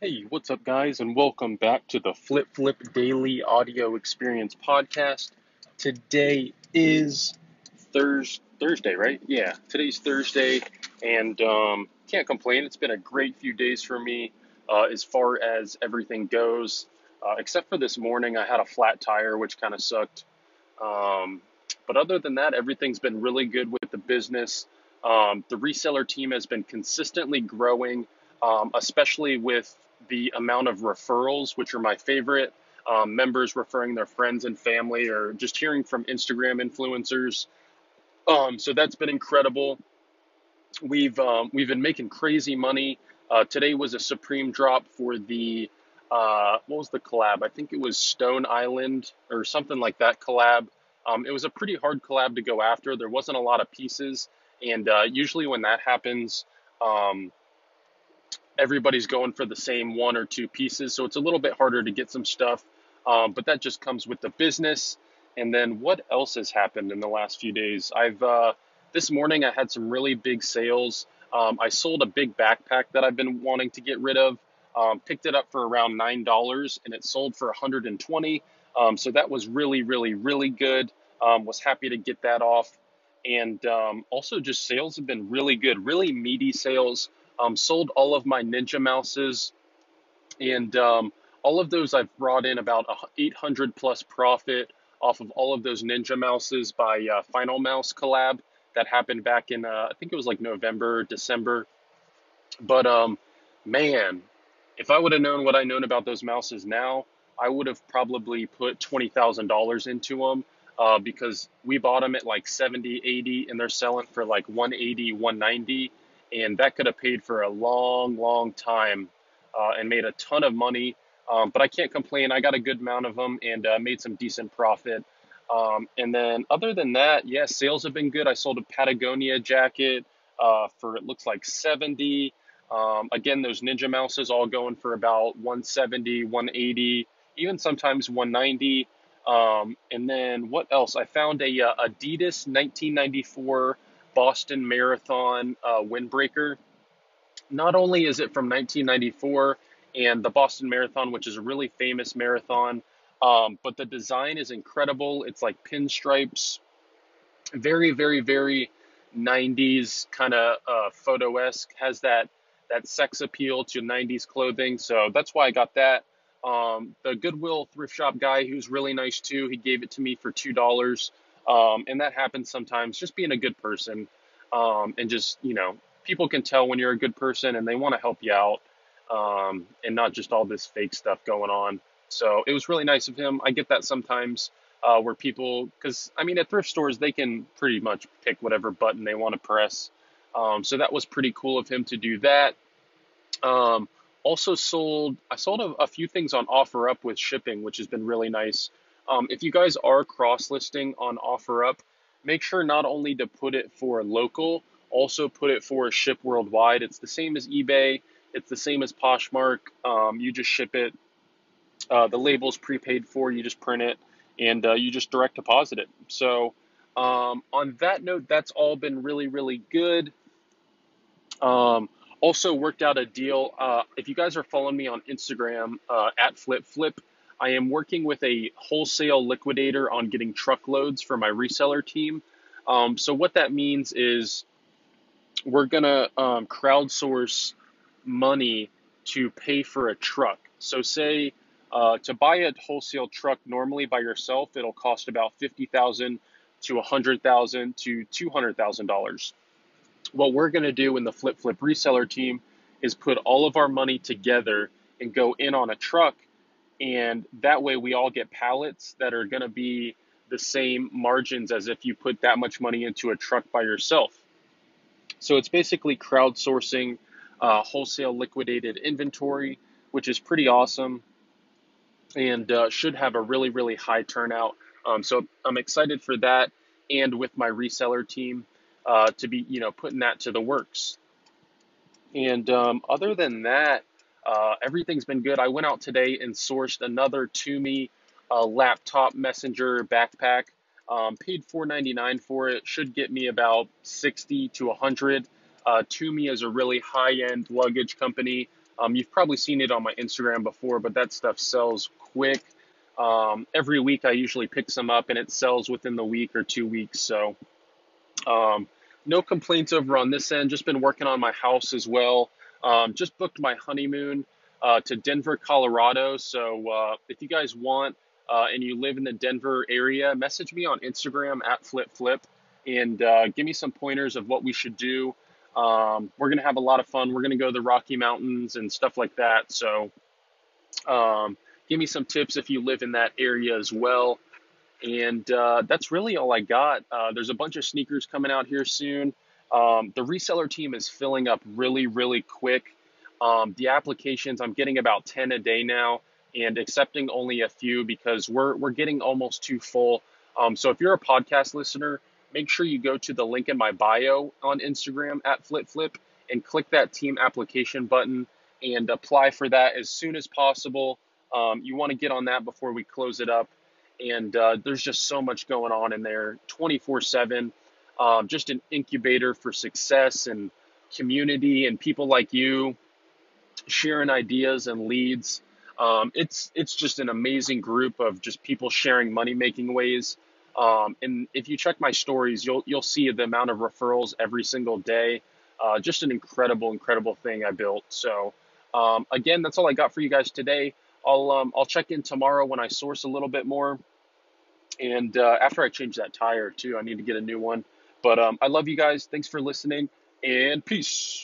Hey, what's up, guys, and welcome back to the Flip Flip Daily Audio Experience Podcast. Today is Thurs Thursday, right? Yeah, today's Thursday, and um, can't complain. It's been a great few days for me uh, as far as everything goes, uh, except for this morning. I had a flat tire, which kind of sucked. Um, but other than that, everything's been really good with the business. Um, the reseller team has been consistently growing, um, especially with the amount of referrals, which are my favorite. Um, members referring their friends and family, or just hearing from Instagram influencers. Um, so that's been incredible. We've um, we've been making crazy money. Uh, today was a supreme drop for the uh, what was the collab? I think it was Stone Island or something like that collab. Um, it was a pretty hard collab to go after. There wasn't a lot of pieces, and uh, usually when that happens, um, everybody's going for the same one or two pieces. So it's a little bit harder to get some stuff, um, but that just comes with the business. And then what else has happened in the last few days? I've uh, this morning I had some really big sales. Um, I sold a big backpack that I've been wanting to get rid of. Um, picked it up for around nine dollars, and it sold for 120. Um, so that was really, really, really good. Um, was happy to get that off, and um, also just sales have been really good, really meaty sales. Um, sold all of my Ninja Mouses, and um, all of those I've brought in about 800 plus profit off of all of those Ninja Mouses by uh, Finalmouse collab that happened back in uh, I think it was like November, December. But um, man, if I would have known what I known about those mouses now, I would have probably put twenty thousand dollars into them uh, because we bought them at like 70, 80, and they're selling for like 180, 190, and that could have paid for a long, long time uh, and made a ton of money. Um, but I can't complain. I got a good amount of them and uh, made some decent profit. Um, and then other than that, yeah, sales have been good. I sold a Patagonia jacket uh, for it looks like 70. Um, again, those Ninja Mouses all going for about 170, 180, even sometimes 190. Um, and then what else? I found a uh, Adidas 1994 Boston Marathon uh, windbreaker. Not only is it from 1994 and the Boston Marathon, which is a really famous marathon, um, but the design is incredible. It's like pinstripes, very, very, very 90s kind of uh, photo esque. Has that that sex appeal to 90s clothing. So that's why I got that. Um, the Goodwill thrift shop guy, who's really nice too, he gave it to me for two dollars. Um, and that happens sometimes. Just being a good person, um, and just you know, people can tell when you're a good person and they want to help you out, um, and not just all this fake stuff going on. So it was really nice of him. I get that sometimes. Uh, where people, because I mean, at thrift stores, they can pretty much pick whatever button they want to press. Um, so that was pretty cool of him to do that. Um, also sold, I sold a, a few things on OfferUp with shipping, which has been really nice. Um, if you guys are cross listing on OfferUp, make sure not only to put it for local, also put it for ship worldwide. It's the same as eBay. It's the same as Poshmark. Um, you just ship it. Uh, the label's prepaid for. You just print it, and uh, you just direct deposit it. So, um, on that note, that's all been really, really good. Um, also worked out a deal. Uh, if you guys are following me on Instagram uh, at Flip Flip, I am working with a wholesale liquidator on getting truckloads for my reseller team. Um, so what that means is we're gonna um, crowdsource money to pay for a truck. So say uh, to buy a wholesale truck normally by yourself, it'll cost about fifty thousand to a hundred thousand to two hundred thousand dollars what we're to do in the Flip Flip reseller team is put all of our money together and go in on a truck. And that way we all get pallets that are going to be the same margins as if you put that much money into a truck by yourself. So it's basically crowdsourcing uh, wholesale liquidated inventory, which is pretty awesome and uh, should have a really, really high turnout. Um, so I'm excited for that and with my reseller team uh, to be, you know, putting that to the works. And um, other than that, uh, everything's been good. I went out today and sourced another Tumi uh, laptop messenger backpack. Um, paid $4.99 for it. Should get me about 60 to 100. Uh, Tumi is a really high-end luggage company. Um, you've probably seen it on my Instagram before, but that stuff sells quick. Um, every week, I usually pick some up, and it sells within the week or two weeks. So, um, no complaints over on this end. Just been working on my house as well. Um, just booked my honeymoon uh, to Denver, Colorado. So, uh, if you guys want uh, and you live in the Denver area, message me on Instagram at FlipFlip and uh, give me some pointers of what we should do. Um, we're going to have a lot of fun. We're going to go to the Rocky Mountains and stuff like that. So, um, give me some tips if you live in that area as well. And uh, that's really all I got. Uh, there's a bunch of sneakers coming out here soon. Um, the reseller team is filling up really, really quick. Um, the applications, I'm getting about 10 a day now and accepting only a few because we're, we're getting almost too full. Um, so if you're a podcast listener, make sure you go to the link in my bio on Instagram at FlipFlip and click that team application button and apply for that as soon as possible. Um, you want to get on that before we close it up. And uh, there's just so much going on in there 24 7. Um, just an incubator for success and community and people like you sharing ideas and leads. Um, it's it's just an amazing group of just people sharing money making ways. Um, and if you check my stories, you'll you'll see the amount of referrals every single day. Uh, just an incredible, incredible thing I built. So um, again, that's all I got for you guys today. I'll um, I'll check in tomorrow when I source a little bit more, and uh, after I change that tire too, I need to get a new one. But um, I love you guys. Thanks for listening, and peace.